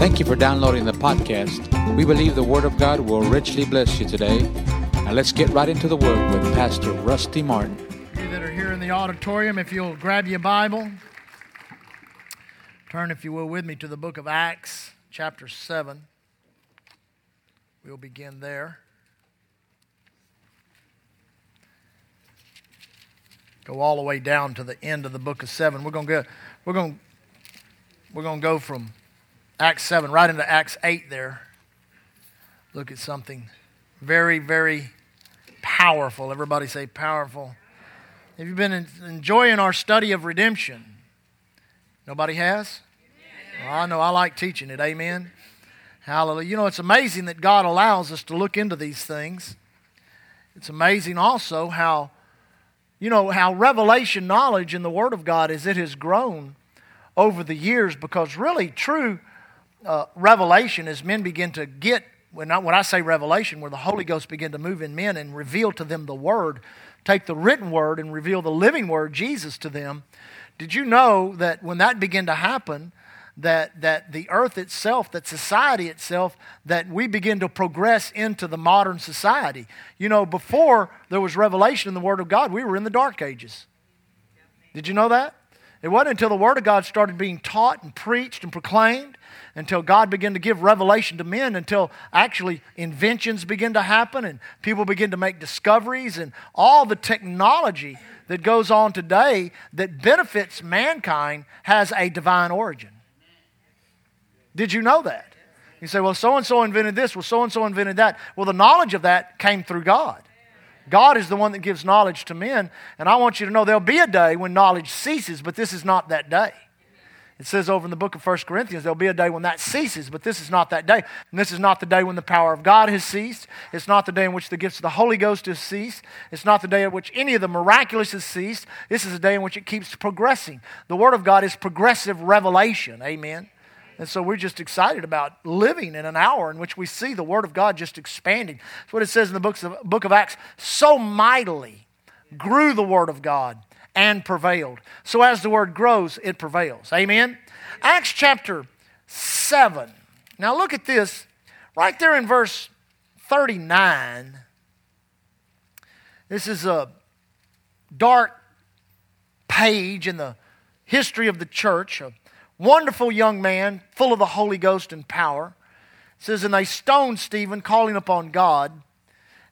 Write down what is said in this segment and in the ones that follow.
Thank you for downloading the podcast. We believe the Word of God will richly bless you today. Now let's get right into the Word with Pastor Rusty Martin. You that are here in the auditorium, if you'll grab your Bible, turn, if you will, with me to the book of Acts, chapter 7. We'll begin there. Go all the way down to the end of the book of 7. We're going to go, we're going, we're going to go from Acts 7 right into Acts 8 there. Look at something very, very powerful. Everybody say powerful. Have you been enjoying our study of redemption? Nobody has? Well, I know I like teaching it. Amen. Hallelujah. You know, it's amazing that God allows us to look into these things. It's amazing also how, you know, how revelation knowledge in the Word of God as it has grown over the years because really true uh, revelation as men begin to get, when I, when I say revelation, where the Holy Ghost begin to move in men and reveal to them the Word, take the written Word and reveal the living Word, Jesus, to them. Did you know that when that began to happen, that, that the earth itself, that society itself, that we begin to progress into the modern society. You know, before there was revelation in the Word of God, we were in the dark ages. Did you know that? It wasn't until the Word of God started being taught and preached and proclaimed, until God began to give revelation to men, until actually inventions begin to happen and people begin to make discoveries and all the technology that goes on today that benefits mankind has a divine origin. Did you know that? You say, well, so and so invented this, well, so and so invented that. Well, the knowledge of that came through God. God is the one that gives knowledge to men. And I want you to know there'll be a day when knowledge ceases, but this is not that day. It says over in the book of 1 Corinthians, there'll be a day when that ceases, but this is not that day. And this is not the day when the power of God has ceased. It's not the day in which the gifts of the Holy Ghost has ceased. It's not the day in which any of the miraculous has ceased. This is a day in which it keeps progressing. The Word of God is progressive revelation. Amen. And so we're just excited about living in an hour in which we see the Word of God just expanding. That's what it says in the books of, book of Acts. So mightily grew the Word of God and prevailed. So as the Word grows, it prevails. Amen? Acts chapter 7. Now look at this. Right there in verse 39. This is a dark page in the history of the church A wonderful young man, full of the Holy Ghost and power. It says, And they stoned Stephen, calling upon God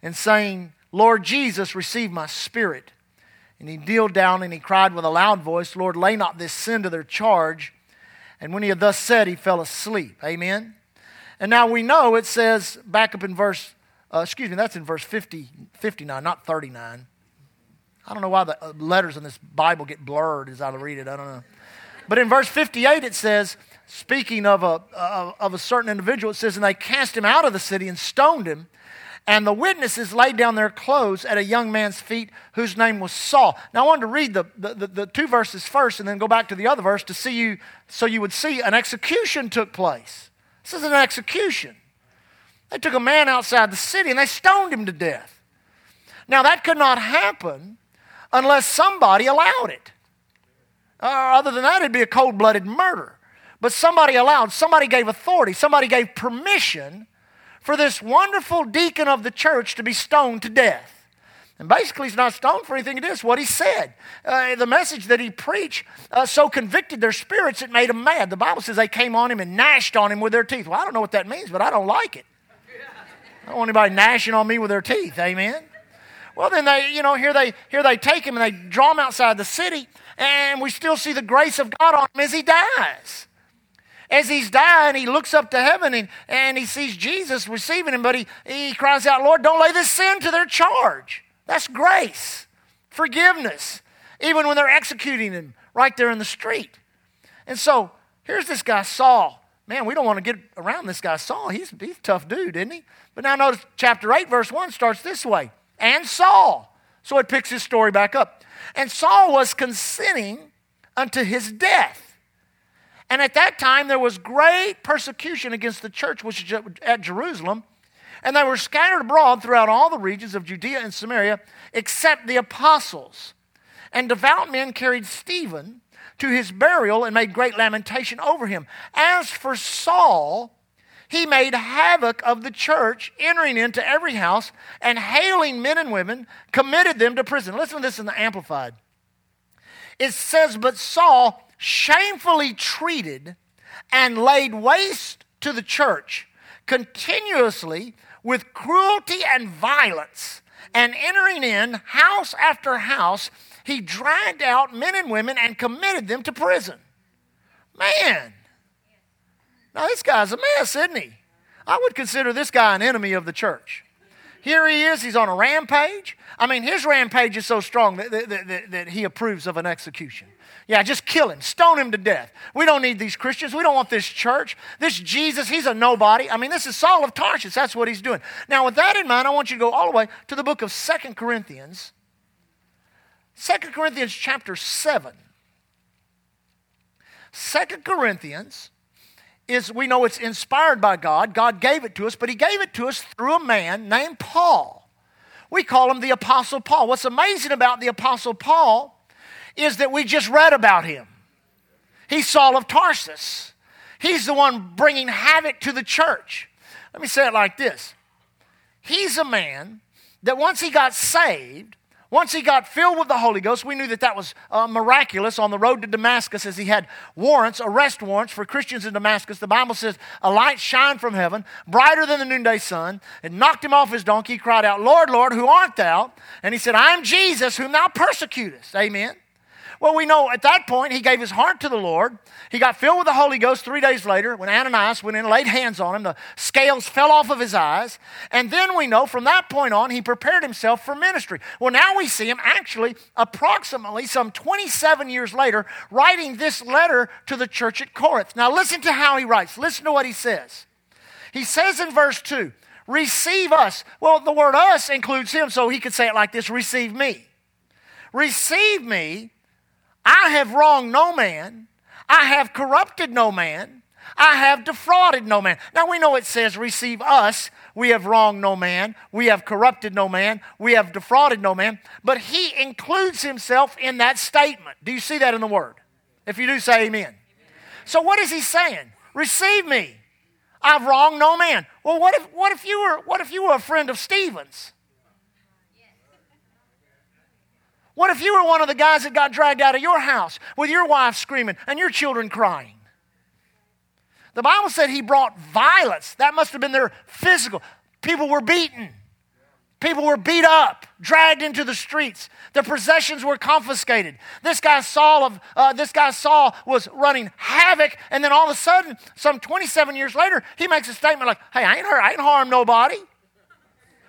and saying, Lord Jesus, receive my spirit. And he kneeled down and he cried with a loud voice, Lord, lay not this sin to their charge. And when he had thus said, he fell asleep. Amen. And now we know it says back up in verse, uh, excuse me, that's in verse 50, 59, not 39. I don't know why the uh, letters in this Bible get blurred as I read it. I don't know. But in verse 58, it says, speaking of a, of a certain individual, it says, And they cast him out of the city and stoned him. And the witnesses laid down their clothes at a young man's feet whose name was Saul. Now, I wanted to read the, the, the, the two verses first and then go back to the other verse to see you, so you would see an execution took place. This is an execution. They took a man outside the city and they stoned him to death. Now, that could not happen unless somebody allowed it. Uh, other than that, it'd be a cold blooded murder. But somebody allowed, somebody gave authority, somebody gave permission for this wonderful deacon of the church to be stoned to death. And basically, he's not stoned for anything. It is what he said. Uh, the message that he preached uh, so convicted their spirits it made them mad. The Bible says they came on him and gnashed on him with their teeth. Well, I don't know what that means, but I don't like it. I don't want anybody gnashing on me with their teeth. Amen. Well, then they, you know, here they here they take him and they draw him outside the city, and we still see the grace of God on him as he dies. As he's dying, he looks up to heaven and, and he sees Jesus receiving him, but he, he cries out, Lord, don't lay this sin to their charge. That's grace, forgiveness, even when they're executing him right there in the street. And so here's this guy, Saul. Man, we don't want to get around this guy, Saul. He's, he's a tough dude, isn't he? But now notice chapter 8, verse 1 starts this way and Saul. So it picks his story back up. And Saul was consenting unto his death. And at that time, there was great persecution against the church which at Jerusalem. And they were scattered abroad throughout all the regions of Judea and Samaria, except the apostles. And devout men carried Stephen to his burial and made great lamentation over him. As for Saul, he made havoc of the church, entering into every house and hailing men and women, committed them to prison. Listen to this in the Amplified. It says, But Saul shamefully treated and laid waste to the church continuously with cruelty and violence, and entering in house after house, he dragged out men and women and committed them to prison. Man, now, this guy's a mess, isn't he? I would consider this guy an enemy of the church. Here he is, he's on a rampage. I mean, his rampage is so strong that, that, that, that, he approves of an execution. Yeah, just kill him, stone him to death. We don't need these Christians. We don't want this church. This Jesus, he's a nobody. I mean, this is Saul of Tarsus. That's what he's doing. Now, with that in mind, I want you to go all the way to the book of Second Corinthians. Second Corinthians chapter 7. Second Corinthians is we know it's inspired by God. God gave it to us, but He gave it to us through a man named Paul. We call him the Apostle Paul. What's amazing about the Apostle Paul is that we just read about him. He's Saul of Tarsus. He's the one bringing havoc to the church. Let me say it like this He's a man that once he got saved, once he got filled with the Holy Ghost, we knew that that was uh, miraculous on the road to Damascus as he had warrants, arrest warrants for Christians in Damascus. The Bible says a light shined from heaven, brighter than the noonday sun. and knocked him off his donkey. Cried out, Lord, Lord, who art thou? And he said, I'm Jesus, whom thou persecutest. Amen. Well, we know at that point he gave his heart to the Lord. He got filled with the Holy Ghost three days later when Ananias went in and laid hands on him. The scales fell off of his eyes. And then we know from that point on he prepared himself for ministry. Well, now we see him actually approximately some 27 years later writing this letter to the church at Corinth. Now, listen to how he writes. Listen to what he says. He says in verse 2, receive us. Well, the word us includes him, so he could say it like this receive me. Receive me I have wronged no man. I have corrupted no man. I have defrauded no man. Now we know it says, receive us. We have wronged no man. We have corrupted no man. We have defrauded no man. But he includes himself in that statement. Do you see that in the word? If you do, say amen. amen. So what is he saying? Receive me. I've wronged no man. Well, what if, what if, you, were, what if you were a friend of Stephen's? What if you were one of the guys that got dragged out of your house with your wife screaming and your children crying? The Bible said he brought violence. That must have been their physical. People were beaten. People were beat up, dragged into the streets. Their possessions were confiscated. This guy Saul of uh, this guy Saul was running havoc, and then all of a sudden, some 27 years later, he makes a statement like, "Hey, I ain't hurt. I ain't harmed nobody."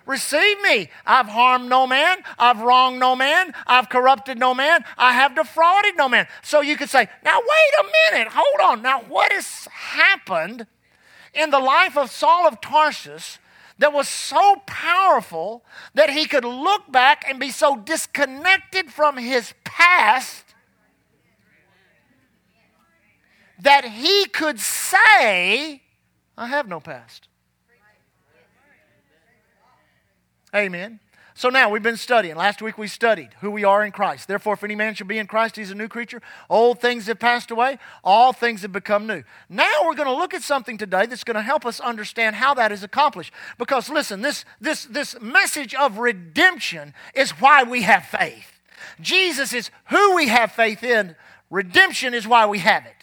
Receive me. I've harmed no man. I've wronged no man. I've corrupted no man. I have defrauded no man. So you could say, now wait a minute. Hold on. Now, what has happened in the life of Saul of Tarsus that was so powerful that he could look back and be so disconnected from his past that he could say, I have no past? Amen. So now we've been studying. Last week we studied who we are in Christ. Therefore, if any man shall be in Christ, he's a new creature. Old things have passed away, all things have become new. Now we're going to look at something today that's going to help us understand how that is accomplished. Because listen, this, this, this message of redemption is why we have faith. Jesus is who we have faith in, redemption is why we have it.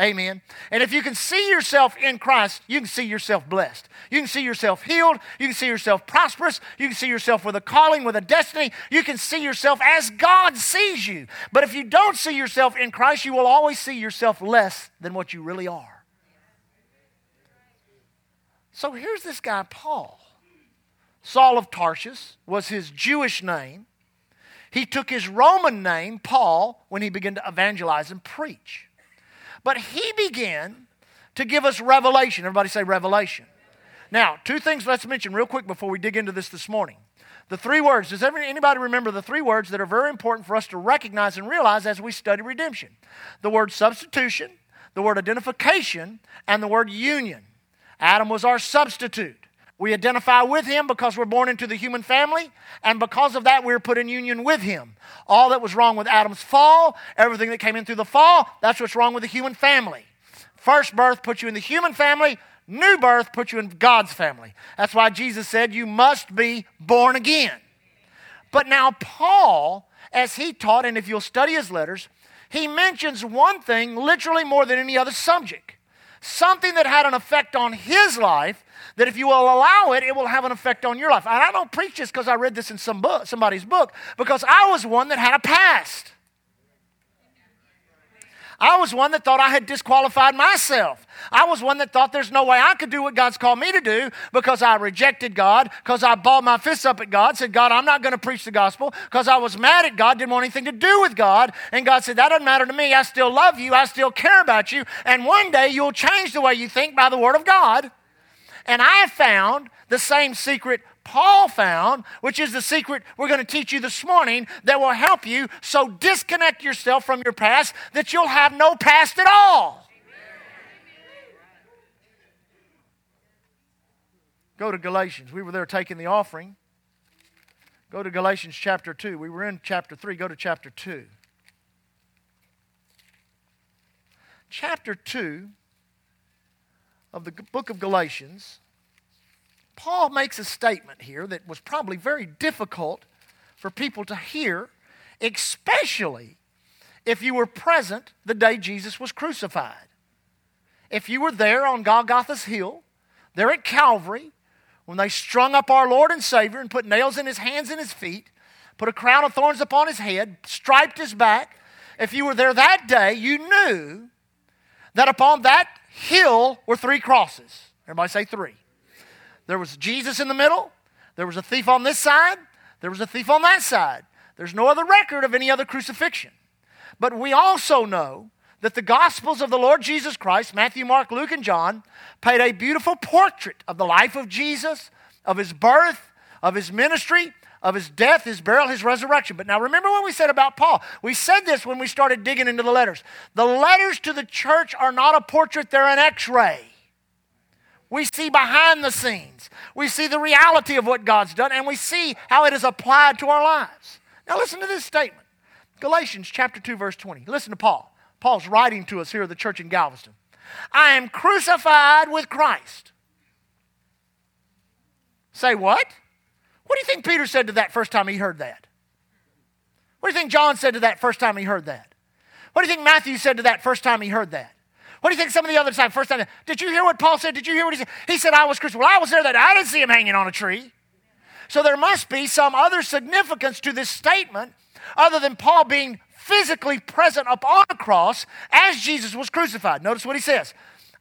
Amen. And if you can see yourself in Christ, you can see yourself blessed. You can see yourself healed. You can see yourself prosperous. You can see yourself with a calling, with a destiny. You can see yourself as God sees you. But if you don't see yourself in Christ, you will always see yourself less than what you really are. So here's this guy, Paul. Saul of Tarsus was his Jewish name. He took his Roman name, Paul, when he began to evangelize and preach. But he began to give us revelation. Everybody say revelation. Now, two things let's mention real quick before we dig into this this morning. The three words. Does anybody remember the three words that are very important for us to recognize and realize as we study redemption? The word substitution, the word identification, and the word union. Adam was our substitute. We identify with him because we're born into the human family, and because of that, we're put in union with him. All that was wrong with Adam's fall, everything that came in through the fall, that's what's wrong with the human family. First birth puts you in the human family, new birth puts you in God's family. That's why Jesus said, You must be born again. But now, Paul, as he taught, and if you'll study his letters, he mentions one thing literally more than any other subject. Something that had an effect on his life that if you will allow it, it will have an effect on your life. And I don't preach this because I read this in some book, somebody's book, because I was one that had a past. I was one that thought I had disqualified myself. I was one that thought there's no way I could do what God's called me to do because I rejected God, because I balled my fists up at God, said, God, I'm not going to preach the gospel, because I was mad at God, didn't want anything to do with God. And God said, That doesn't matter to me. I still love you. I still care about you. And one day you'll change the way you think by the word of God. And I found the same secret Paul found, which is the secret we're going to teach you this morning that will help you so disconnect yourself from your past that you'll have no past at all. Go to Galatians. We were there taking the offering. Go to Galatians chapter 2. We were in chapter 3. Go to chapter 2. Chapter 2 of the book of Galatians, Paul makes a statement here that was probably very difficult for people to hear, especially if you were present the day Jesus was crucified. If you were there on Golgotha's hill, there at Calvary, when they strung up our Lord and Savior and put nails in his hands and his feet, put a crown of thorns upon his head, striped his back, if you were there that day, you knew that upon that hill were three crosses. Everybody say three. There was Jesus in the middle, there was a thief on this side, there was a thief on that side. There's no other record of any other crucifixion. But we also know that the Gospels of the Lord Jesus Christ, Matthew, Mark, Luke, and John, paint a beautiful portrait of the life of Jesus, of his birth, of his ministry, of his death, his burial, his resurrection. But now remember what we said about Paul. We said this when we started digging into the letters. The letters to the church are not a portrait, they're an x ray. We see behind the scenes. We see the reality of what God's done, and we see how it is applied to our lives. Now, listen to this statement Galatians chapter 2, verse 20. Listen to Paul. Paul's writing to us here at the church in Galveston. I am crucified with Christ. Say what? What do you think Peter said to that first time he heard that? What do you think John said to that first time he heard that? What do you think Matthew said to that first time he heard that? What do you think some of the other time, first time, did you hear what Paul said? Did you hear what he said? He said, I was Christian. Well, I was there that I didn't see him hanging on a tree. So there must be some other significance to this statement other than Paul being physically present upon a cross as Jesus was crucified. Notice what he says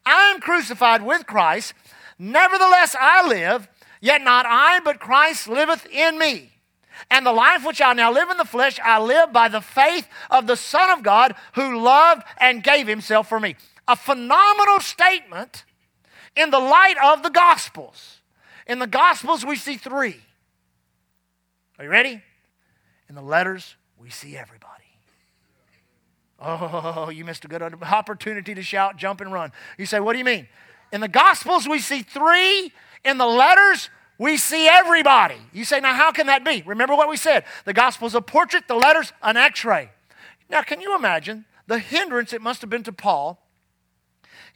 I am crucified with Christ, nevertheless I live Yet not I, but Christ liveth in me. And the life which I now live in the flesh, I live by the faith of the Son of God who loved and gave himself for me. A phenomenal statement in the light of the Gospels. In the Gospels, we see three. Are you ready? In the letters, we see everybody. Oh, you missed a good opportunity to shout, jump, and run. You say, What do you mean? In the Gospels, we see three in the letters, we see everybody. You say, now how can that be? Remember what we said the gospel's a portrait, the letters, an x ray. Now, can you imagine the hindrance it must have been to Paul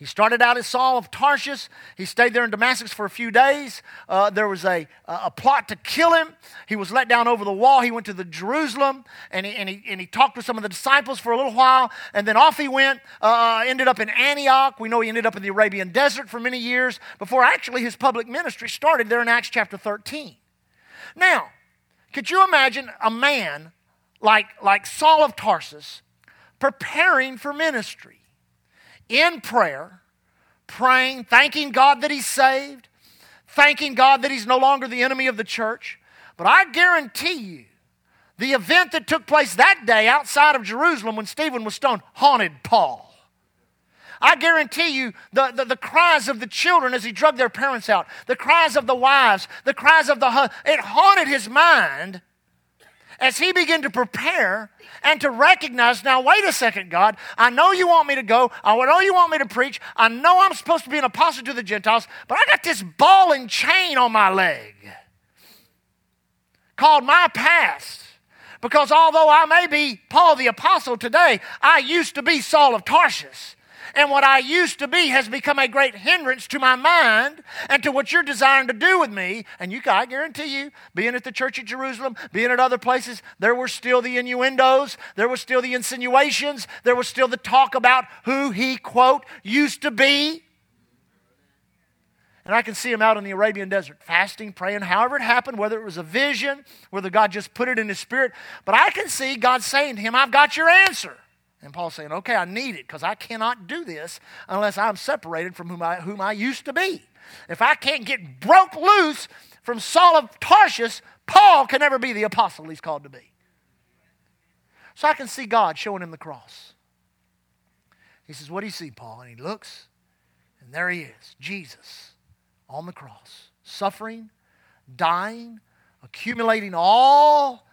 he started out as Saul of Tarsus. He stayed there in Damascus for a few days. Uh, there was a, a plot to kill him. He was let down over the wall. He went to the Jerusalem and he, and he, and he talked with some of the disciples for a little while. And then off he went, uh, uh, ended up in Antioch. We know he ended up in the Arabian desert for many years before actually his public ministry started there in Acts chapter 13. Now, could you imagine a man like, like Saul of Tarsus preparing for ministry? In prayer, praying, thanking God that he's saved, thanking God that he's no longer the enemy of the church. But I guarantee you, the event that took place that day outside of Jerusalem when Stephen was stoned haunted Paul. I guarantee you the, the, the, cries of the children as he drug their parents out, the cries of the wives, the cries of the it haunted his mind. As he began to prepare and to recognize now, wait a second, God, I know you want me to go. I know you want me to preach. I know I'm supposed to be an apostle to the Gentiles, but I got this ball and chain on my leg called my past. Because although I may be Paul the apostle today, I used to be Saul of Tarsus. And what I used to be has become a great hindrance to my mind and to what you're desiring to do with me. And you, I guarantee you, being at the church at Jerusalem, being at other places, there were still the innuendos, there were still the insinuations, there was still the talk about who he, quote, used to be. And I can see him out in the Arabian desert, fasting, praying, however it happened, whether it was a vision, whether God just put it in his spirit. But I can see God saying to him, I've got your answer. And Paul's saying, okay, I need it because I cannot do this unless I'm separated from whom I, whom I used to be. If I can't get broke loose from Saul of Tarsus, Paul can never be the apostle he's called to be. So I can see God showing him the cross. He says, What do you see, Paul? And he looks, and there he is, Jesus on the cross, suffering, dying, accumulating all.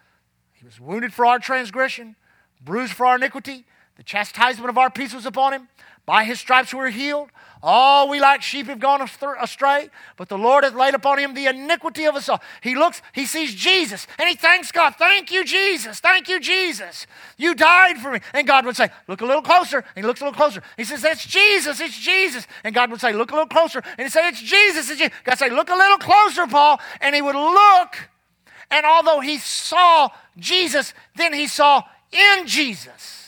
He was wounded for our transgression, bruised for our iniquity. The chastisement of our peace was upon him. By his stripes we were healed. All we like sheep have gone astray, but the Lord hath laid upon him the iniquity of us all. He looks, he sees Jesus, and he thanks God. Thank you, Jesus. Thank you, Jesus. You died for me. And God would say, Look a little closer. And he looks a little closer. He says, That's Jesus. It's Jesus. And God would say, Look a little closer. And he'd say, It's Jesus. It's Jesus. God say, Look a little closer, Paul. And he would look, and although he saw Jesus, then he saw in Jesus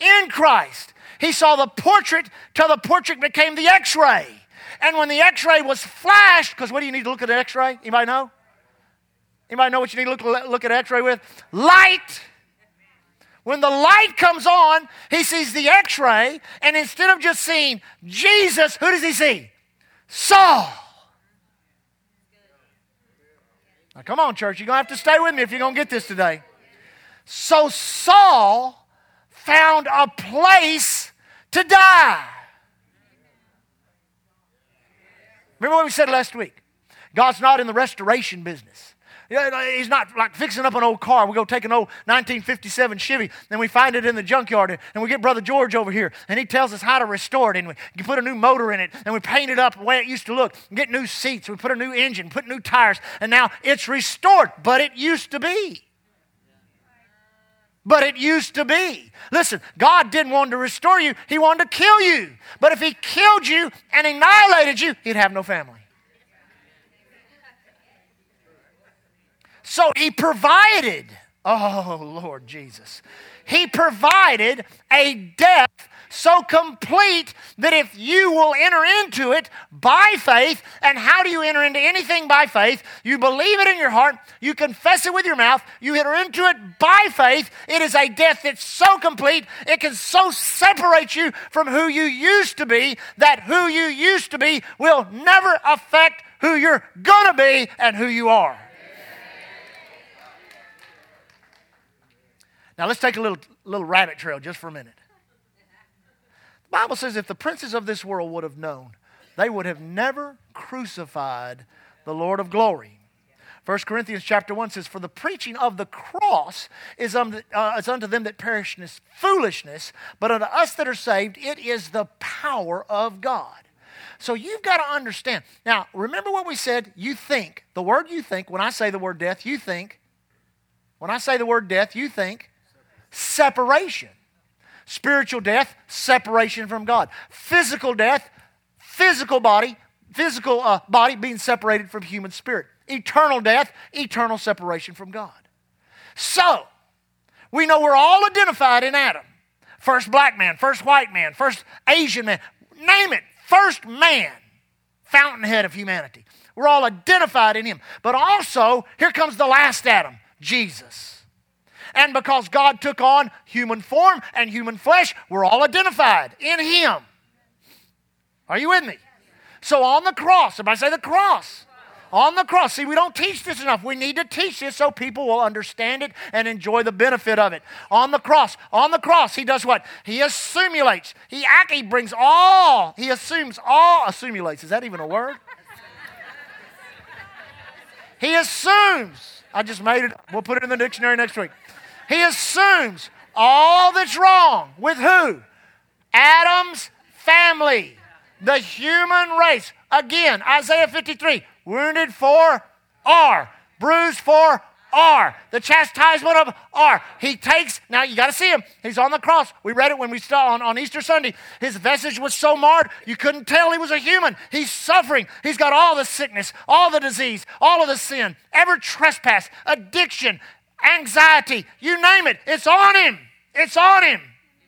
in Christ. He saw the portrait till the portrait became the x ray. And when the x ray was flashed, because what do you need to look at an x ray? Anybody know? Anybody know what you need to look, look at an x ray with? Light. When the light comes on, he sees the x ray, and instead of just seeing Jesus, who does he see? Saul. Now, come on, church. You're going to have to stay with me if you're going to get this today. So, Saul found a place to die. Remember what we said last week? God's not in the restoration business. He's not like fixing up an old car. We go take an old 1957 Chevy and we find it in the junkyard and we get Brother George over here and he tells us how to restore it and we put a new motor in it and we paint it up the way it used to look. Get new seats. We put a new engine, put new tires, and now it's restored, but it used to be but it used to be. Listen, God didn't want to restore you, He wanted to kill you. But if He killed you and annihilated you, He'd have no family. So He provided, oh Lord Jesus, He provided a death so complete that if you will enter into it by faith, and how do you enter into anything by faith? You believe it in your heart, you confess it with your mouth, you enter into it by faith. It is a death that's so complete, it can so separate you from who you used to be that who you used to be will never affect who you're going to be and who you are. Now let's take a little, little rabbit trail just for a minute. Bible says if the princes of this world would have known, they would have never crucified the Lord of glory. 1 Corinthians chapter 1 says, For the preaching of the cross is, um, uh, is unto them that perish foolishness, but unto us that are saved, it is the power of God. So you've got to understand. Now, remember what we said? You think. The word you think, when I say the word death, you think. When I say the word death, you think separation. Spiritual death, separation from God. Physical death, physical body, physical uh, body being separated from human spirit. Eternal death, eternal separation from God. So, we know we're all identified in Adam. First black man, first white man, first Asian man, name it, first man, fountainhead of humanity. We're all identified in him. But also, here comes the last Adam, Jesus. And because God took on human form and human flesh, we're all identified in Him. Are you with me? So on the cross, everybody say the cross. On the cross. See, we don't teach this enough. We need to teach this so people will understand it and enjoy the benefit of it. On the cross. On the cross, he does what? He assimilates. He act, he brings all. He assumes all. Assimilates. Is that even a word? He assumes, I just made it, we'll put it in the dictionary next week. He assumes all that's wrong with who? Adam's family, the human race. Again, Isaiah 53 wounded for R, bruised for R. The chastisement of R. He takes, now you got to see him. He's on the cross. We read it when we saw on, on Easter Sunday. His visage was so marred, you couldn't tell he was a human. He's suffering. He's got all the sickness, all the disease, all of the sin, every trespass, addiction, anxiety, you name it. It's on him. It's on him.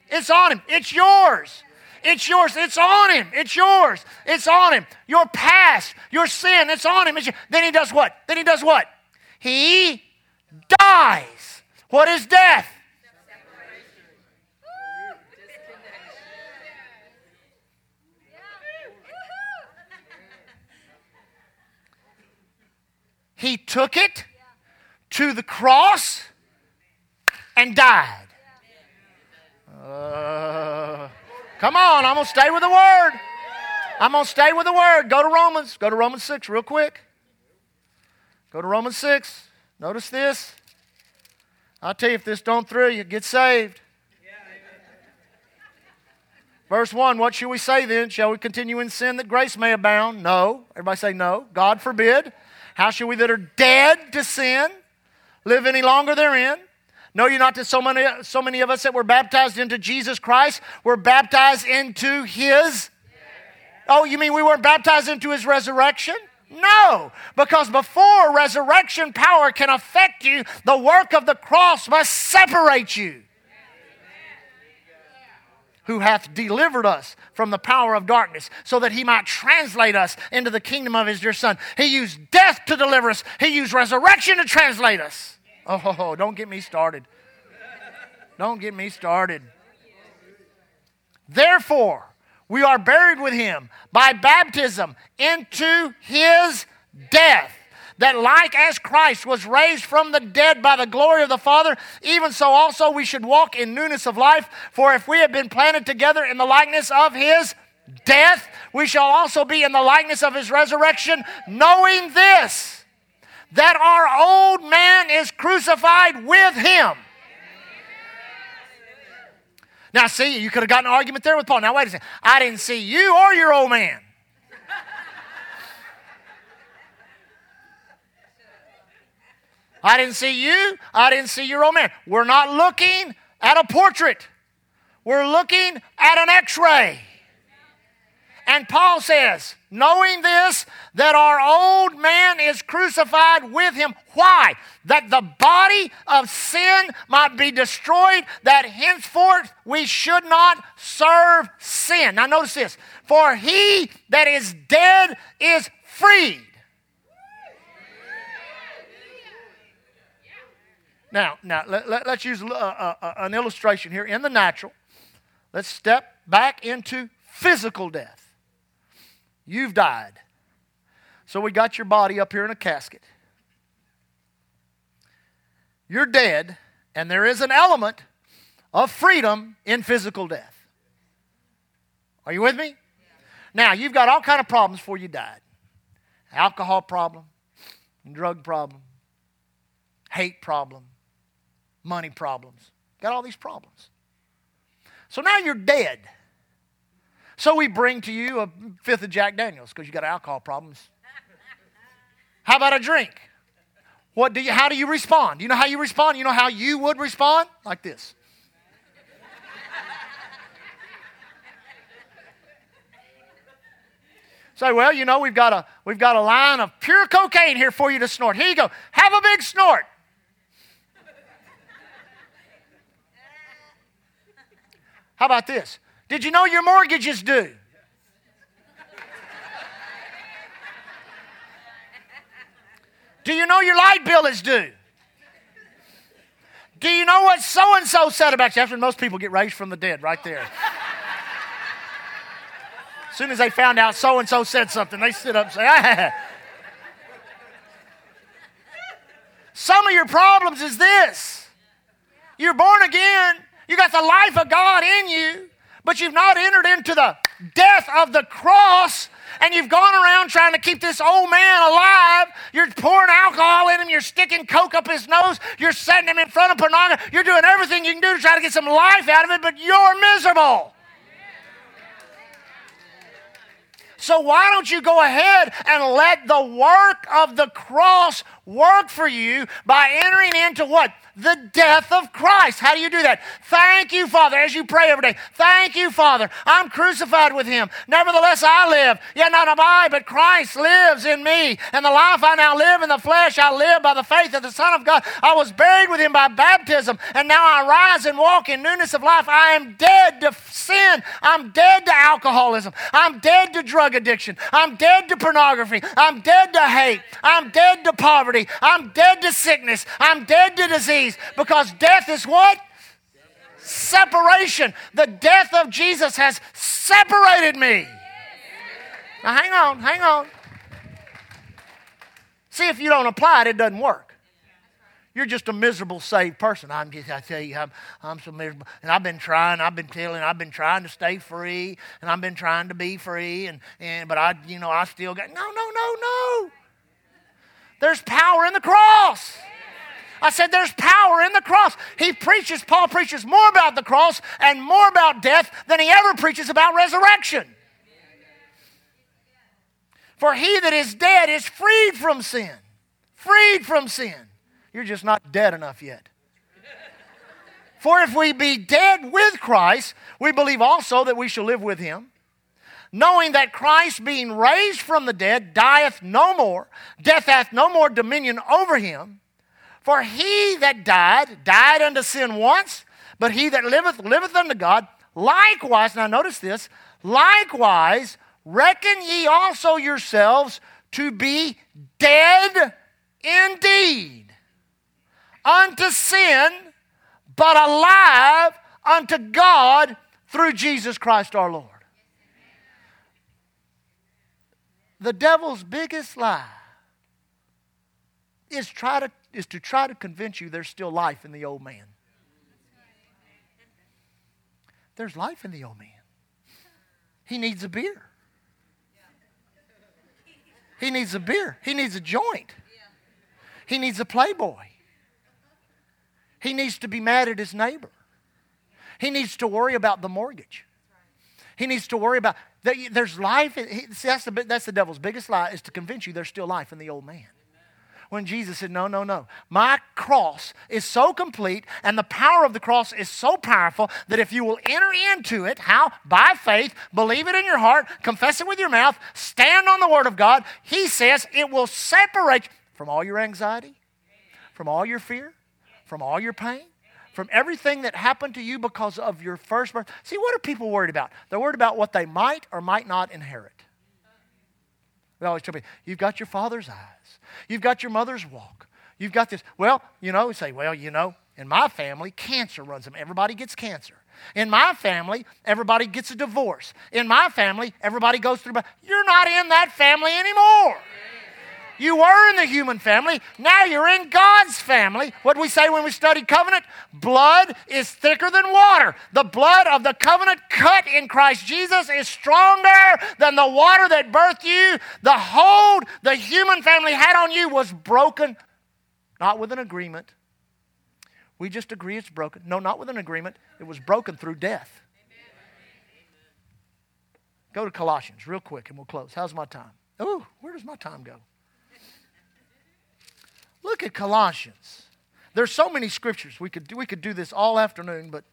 It's on him. It's yours. It's yours. It's on him. It's yours. It's on him. Your past, your sin, it's on him. It's then he does what? Then he does what? He dies. What is death? He took it to the cross and died. Uh, come on, I'm going to stay with the word. I'm going to stay with the word. Go to Romans. Go to Romans 6 real quick. Go to Romans 6. Notice this. I'll tell you, if this don't thrill you, get saved. Verse 1 What shall we say then? Shall we continue in sin that grace may abound? No. Everybody say no. God forbid. How shall we that are dead to sin live any longer therein? Know you not that so many, so many of us that were baptized into Jesus Christ were baptized into his? Oh, you mean we weren't baptized into his resurrection? No, because before resurrection power can affect you, the work of the cross must separate you. Who hath delivered us from the power of darkness, so that he might translate us into the kingdom of his dear Son. He used death to deliver us, he used resurrection to translate us. Oh, don't get me started. Don't get me started. Therefore, we are buried with him by baptism into his death. That, like as Christ was raised from the dead by the glory of the Father, even so also we should walk in newness of life. For if we have been planted together in the likeness of his death, we shall also be in the likeness of his resurrection, knowing this, that our old man is crucified with him now, see, you could have gotten an argument there with Paul. Now, wait a second. I didn't see you or your old man. I didn't see you. I didn't see your old man. We're not looking at a portrait, we're looking at an x ray. And Paul says, knowing this, that our old man is crucified with him. Why? That the body of sin might be destroyed, that henceforth we should not serve sin. Now, notice this for he that is dead is freed. Now, now let, let, us use uh, uh, uh, an illustration here in the natural. Let's step back into physical death. You've died. So we got your body up here in a casket. You're dead, and there is an element of freedom in physical death. Are you with me? Now, you've got all kind of problems before you died. Alcohol problem, drug problem, hate problem, money problems. Got all these problems. So now you're dead. So we bring to you a fifth of Jack Daniels because you got alcohol problems. How about a drink? What do you, how do you respond? You know how you respond? You know how you would respond? Like this. Say, well, you know, we've got a we've got a line of pure cocaine here for you to snort. Here you go. Have a big snort. How about this? Did you know your mortgage is due? Do you know your light bill is due? Do you know what so and so said about you? After most people get raised from the dead, right there. As soon as they found out so and so said something, they sit up and say, ah. Some of your problems is this you're born again, you got the life of God in you, but you've not entered into the death of the cross, and you've gone around trying to keep this old man alive. You're pouring alcohol in him, you're sticking coke up his nose, you're setting him in front of pornography, you're doing everything you can do to try to get some life out of it, but you're miserable. So why don't you go ahead and let the work of the cross work for you by entering into what? The death of Christ. How do you do that? Thank you, Father, as you pray every day. Thank you, Father. I'm crucified with him. Nevertheless, I live. Yet not I, but Christ lives in me. And the life I now live in the flesh, I live by the faith of the Son of God. I was buried with him by baptism, and now I rise and walk in newness of life. I am dead to sin. I'm dead to alcoholism. I'm dead to drug addiction. I'm dead to pornography. I'm dead to hate. I'm dead to poverty. I'm dead to sickness. I'm dead to disease because death is what? Separation. The death of Jesus has separated me. Now, hang on, hang on. See, if you don't apply it, it doesn't work. You're just a miserable saved person. I'm just, I tell you, I'm, I'm so miserable. And I've been trying, I've been telling, I've been trying to stay free, and I've been trying to be free, and, and but I, you know, I still got, no, no, no, no. There's power in the cross. I said, there's power in the cross. He preaches, Paul preaches more about the cross and more about death than he ever preaches about resurrection. For he that is dead is freed from sin. Freed from sin. You're just not dead enough yet. For if we be dead with Christ, we believe also that we shall live with him knowing that Christ, being raised from the dead, dieth no more, death hath no more dominion over him. For he that died, died unto sin once, but he that liveth, liveth unto God. Likewise, now notice this, likewise, reckon ye also yourselves to be dead indeed unto sin, but alive unto God through Jesus Christ our Lord. The devil's biggest lie is try to is to try to convince you there's still life in the old man. There's life in the old man. He needs a beer. He needs a beer. He needs a joint. He needs a playboy. He needs to be mad at his neighbor. He needs to worry about the mortgage. He needs to worry about there's life. That's the, that's the devil's biggest lie is to convince you there's still life in the old man when Jesus said, No, no, no. My cross is so complete and the power of the cross is so powerful that if you will enter into it, how? By faith, believe it in your heart, confess it with your mouth, stand on the Word of God, He says it will separate you from all your anxiety, from all your fear, from all your pain. From everything that happened to you because of your first birth. See, what are people worried about? They're worried about what they might or might not inherit. We always tell me, you've got your father's eyes. You've got your mother's walk. You've got this. Well, you know, we say, well, you know, in my family, cancer runs them. Everybody gets cancer. In my family, everybody gets a divorce. In my family, everybody goes through. You're not in that family anymore. You were in the human family. Now you're in God's family. What do we say when we study covenant? Blood is thicker than water. The blood of the covenant cut in Christ Jesus is stronger than the water that birthed you. The hold the human family had on you was broken, not with an agreement. We just agree it's broken. No, not with an agreement. It was broken through death. Go to Colossians real quick and we'll close. How's my time? Oh, where does my time go? Look at Colossians. There's so many scriptures. We could do, we could do this all afternoon, but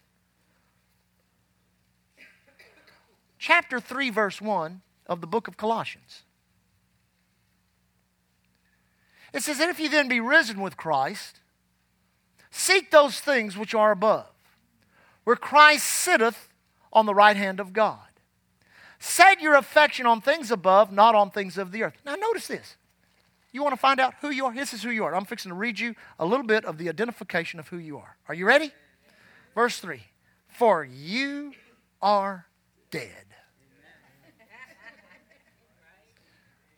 chapter 3 verse 1 of the book of Colossians. It says, "And if you then be risen with Christ, seek those things which are above, where Christ sitteth on the right hand of God. Set your affection on things above, not on things of the earth." Now notice this. You want to find out who you are? This is who you are. I'm fixing to read you a little bit of the identification of who you are. Are you ready? Verse 3 For you are dead.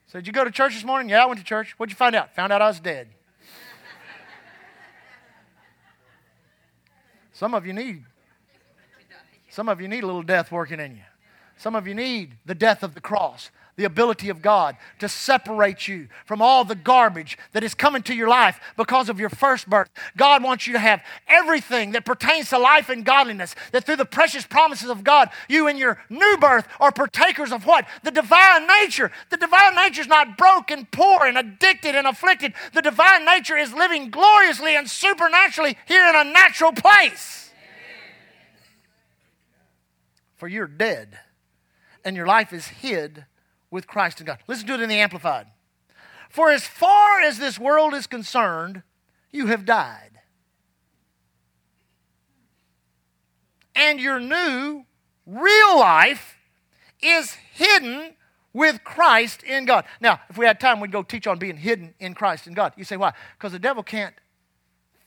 So, did you go to church this morning? Yeah, I went to church. What'd you find out? Found out I was dead. Some of you need. Some of you need a little death working in you. Some of you need the death of the cross the ability of God to separate you from all the garbage that is coming to your life because of your first birth. God wants you to have everything that pertains to life and godliness, that through the precious promises of God, you in your new birth are partakers of what? The divine nature. The divine nature is not broken, poor, and addicted and afflicted. The divine nature is living gloriously and supernaturally here in a natural place. For you're dead, and your life is hid with Christ in God. Listen to it in the Amplified. For as far as this world is concerned, you have died. And your new, real life is hidden with Christ in God. Now, if we had time, we'd go teach on being hidden in Christ in God. You say, why? Because the devil can't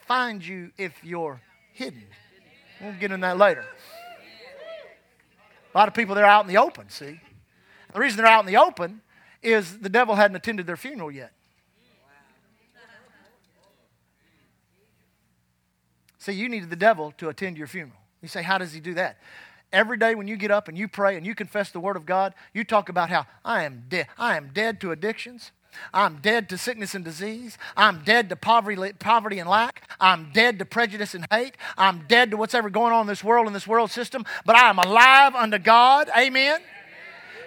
find you if you're hidden. We'll get in that later. A lot of people, they're out in the open, see? The reason they're out in the open is the devil hadn't attended their funeral yet. See, you needed the devil to attend your funeral. You say, How does he do that? Every day when you get up and you pray and you confess the word of God, you talk about how I am dead. I am dead to addictions. I'm dead to sickness and disease. I'm dead to poverty, poverty and lack. I'm dead to prejudice and hate. I'm dead to what's ever going on in this world, in this world system. But I am alive unto God. Amen.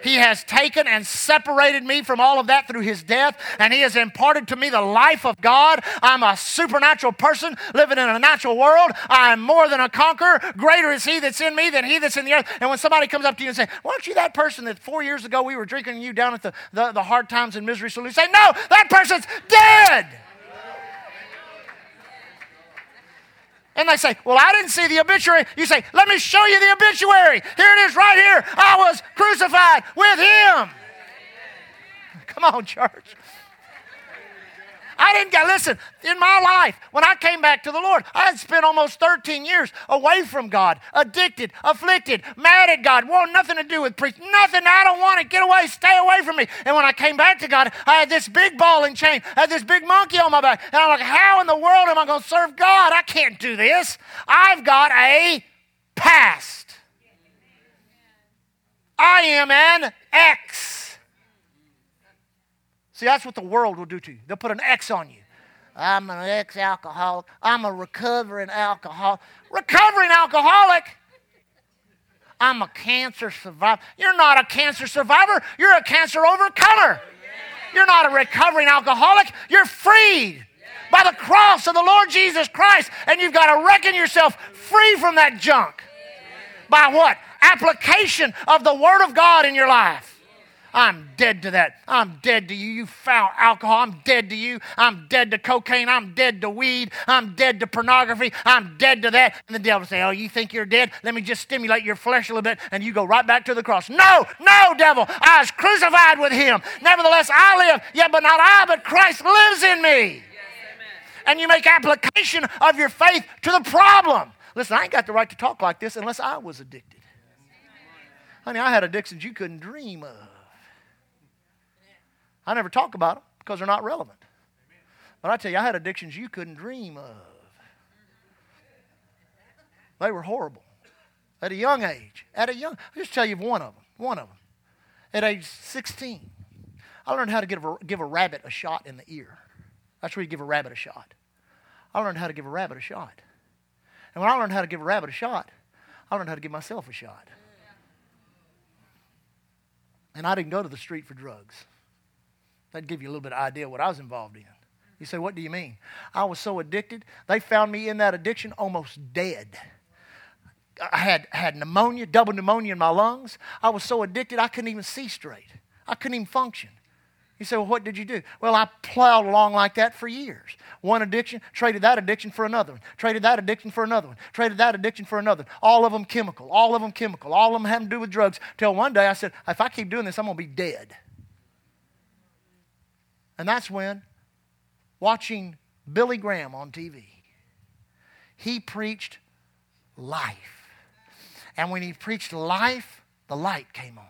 He has taken and separated me from all of that through His death, and He has imparted to me the life of God. I'm a supernatural person living in a natural world. I am more than a conqueror. Greater is He that's in me than He that's in the earth. And when somebody comes up to you and say, "Weren't you that person that four years ago we were drinking you down at the, the, the hard times and misery saloon?" Say, "No, that person's dead." And they say, Well, I didn't see the obituary. You say, Let me show you the obituary. Here it is right here. I was crucified with him. Come on, church. I didn't get, listen, in my life, when I came back to the Lord, I had spent almost 13 years away from God, addicted, afflicted, mad at God, want nothing to do with preaching, nothing. I don't want it. Get away, stay away from me. And when I came back to God, I had this big ball and chain, I had this big monkey on my back. And I'm like, how in the world am I going to serve God? I can't do this. I've got a past. I am an X. See, that's what the world will do to you. They'll put an X on you. I'm an ex alcoholic. I'm a recovering alcoholic. Recovering alcoholic? I'm a cancer survivor. You're not a cancer survivor. You're a cancer overcomer. You're not a recovering alcoholic. You're freed by the cross of the Lord Jesus Christ. And you've got to reckon yourself free from that junk. By what? Application of the Word of God in your life. I'm dead to that. I'm dead to you. You foul alcohol. I'm dead to you. I'm dead to cocaine. I'm dead to weed. I'm dead to pornography. I'm dead to that. And the devil say, Oh, you think you're dead? Let me just stimulate your flesh a little bit. And you go right back to the cross. No, no, devil. I was crucified with him. Nevertheless, I live. Yet, but not I, but Christ lives in me. and you make application of your faith to the problem. Listen, I ain't got the right to talk like this unless I was addicted. Honey, I had addictions you couldn't dream of. I never talk about them because they're not relevant. But I tell you, I had addictions you couldn't dream of. They were horrible. At a young age, at a young, I'll just tell you one of them. One of them. At age 16, I learned how to give a, give a rabbit a shot in the ear. That's where you give a rabbit a shot. I learned how to give a rabbit a shot. And when I learned how to give a rabbit a shot, I learned how to give myself a shot. And I didn't go to the street for drugs. That'd give you a little bit of idea what I was involved in. You say, what do you mean? I was so addicted, they found me in that addiction almost dead. I had, had pneumonia, double pneumonia in my lungs. I was so addicted I couldn't even see straight. I couldn't even function. You say, well, what did you do? Well, I plowed along like that for years. One addiction, traded that addiction for another one, traded that addiction for another one, traded that addiction for another. All of them chemical, all of them chemical, all of them having to do with drugs. Till one day I said, if I keep doing this, I'm going to be dead. And that's when, watching Billy Graham on TV, he preached life. And when he preached life, the light came on.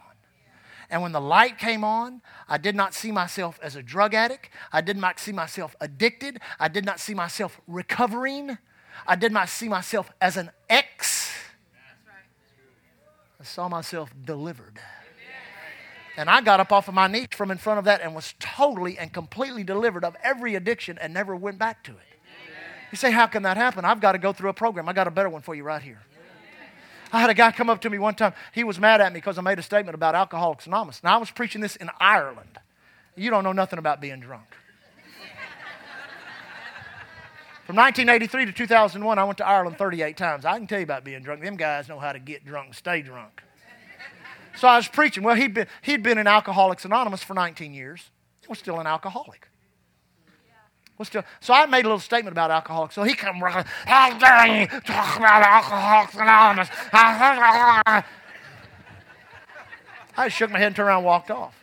And when the light came on, I did not see myself as a drug addict. I did not see myself addicted. I did not see myself recovering. I did not see myself as an ex. I saw myself delivered. And I got up off of my knees from in front of that and was totally and completely delivered of every addiction and never went back to it. You say, How can that happen? I've got to go through a program. I got a better one for you right here. I had a guy come up to me one time. He was mad at me because I made a statement about Alcoholics Anonymous. Now, I was preaching this in Ireland. You don't know nothing about being drunk. From 1983 to 2001, I went to Ireland 38 times. I can tell you about being drunk. Them guys know how to get drunk stay drunk. So I was preaching. Well, he'd been, he'd been in Alcoholics Anonymous for 19 years. He was still an alcoholic. Was still, so I made a little statement about alcoholics. So he come running, how dare you talk about Alcoholics Anonymous? I shook my head and turned around and walked off.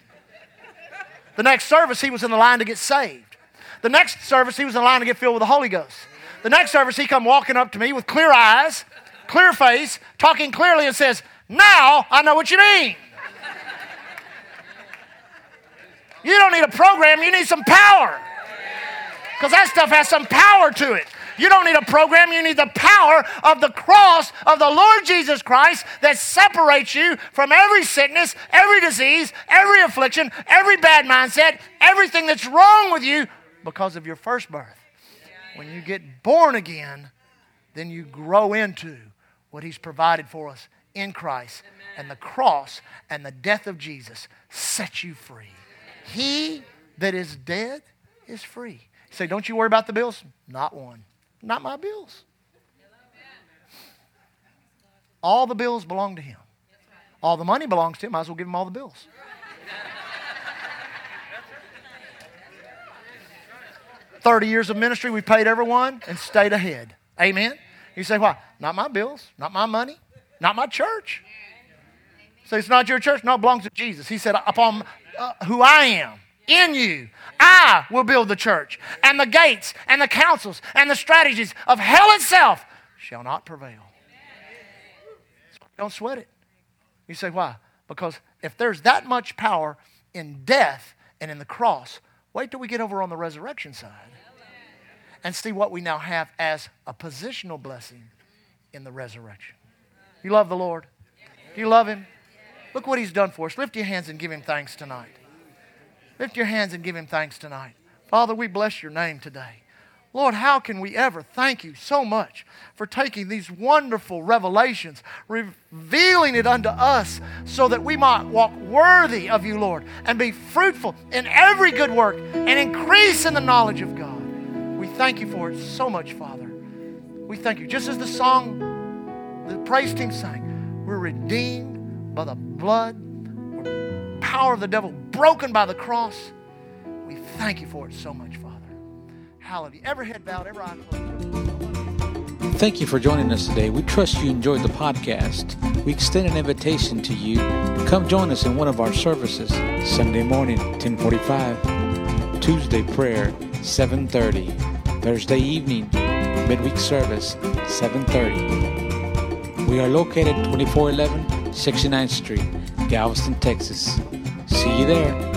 The next service, he was in the line to get saved. The next service, he was in the line to get filled with the Holy Ghost. The next service, he come walking up to me with clear eyes, clear face, talking clearly and says, now I know what you mean. You don't need a program, you need some power. Because that stuff has some power to it. You don't need a program, you need the power of the cross of the Lord Jesus Christ that separates you from every sickness, every disease, every affliction, every bad mindset, everything that's wrong with you because of your first birth. When you get born again, then you grow into what He's provided for us in Christ. Amen. And the cross and the death of Jesus set you free. He that is dead is free. say, don't you worry about the bills? Not one. Not my bills. All the bills belong to him. All the money belongs to him. Might as well give him all the bills. Thirty years of ministry, we paid everyone and stayed ahead. Amen. You say, why? Not my bills, not my money. Not my church. So it's not your church. No, it belongs to Jesus. He said, upon uh, who I am in you, I will build the church. And the gates and the councils and the strategies of hell itself shall not prevail. Don't sweat it. You say, why? Because if there's that much power in death and in the cross, wait till we get over on the resurrection side and see what we now have as a positional blessing in the resurrection. You love the Lord? Do you love Him? Look what He's done for us. Lift your hands and give Him thanks tonight. Lift your hands and give Him thanks tonight. Father, we bless your name today. Lord, how can we ever thank you so much for taking these wonderful revelations, revealing it unto us so that we might walk worthy of you, Lord, and be fruitful in every good work and increase in the knowledge of God. We thank you for it so much, Father. We thank you. Just as the song the praise team sang, we're redeemed by the blood, power of the devil broken by the cross. We thank you for it so much, Father. Hallelujah. Every head bowed, every eye closed. Thank you for joining us today. We trust you enjoyed the podcast. We extend an invitation to you to come join us in one of our services. Sunday morning, 1045. Tuesday prayer, 730. Thursday evening, midweek service, 730. We are located 2411 69th Street, Galveston, Texas. See you there.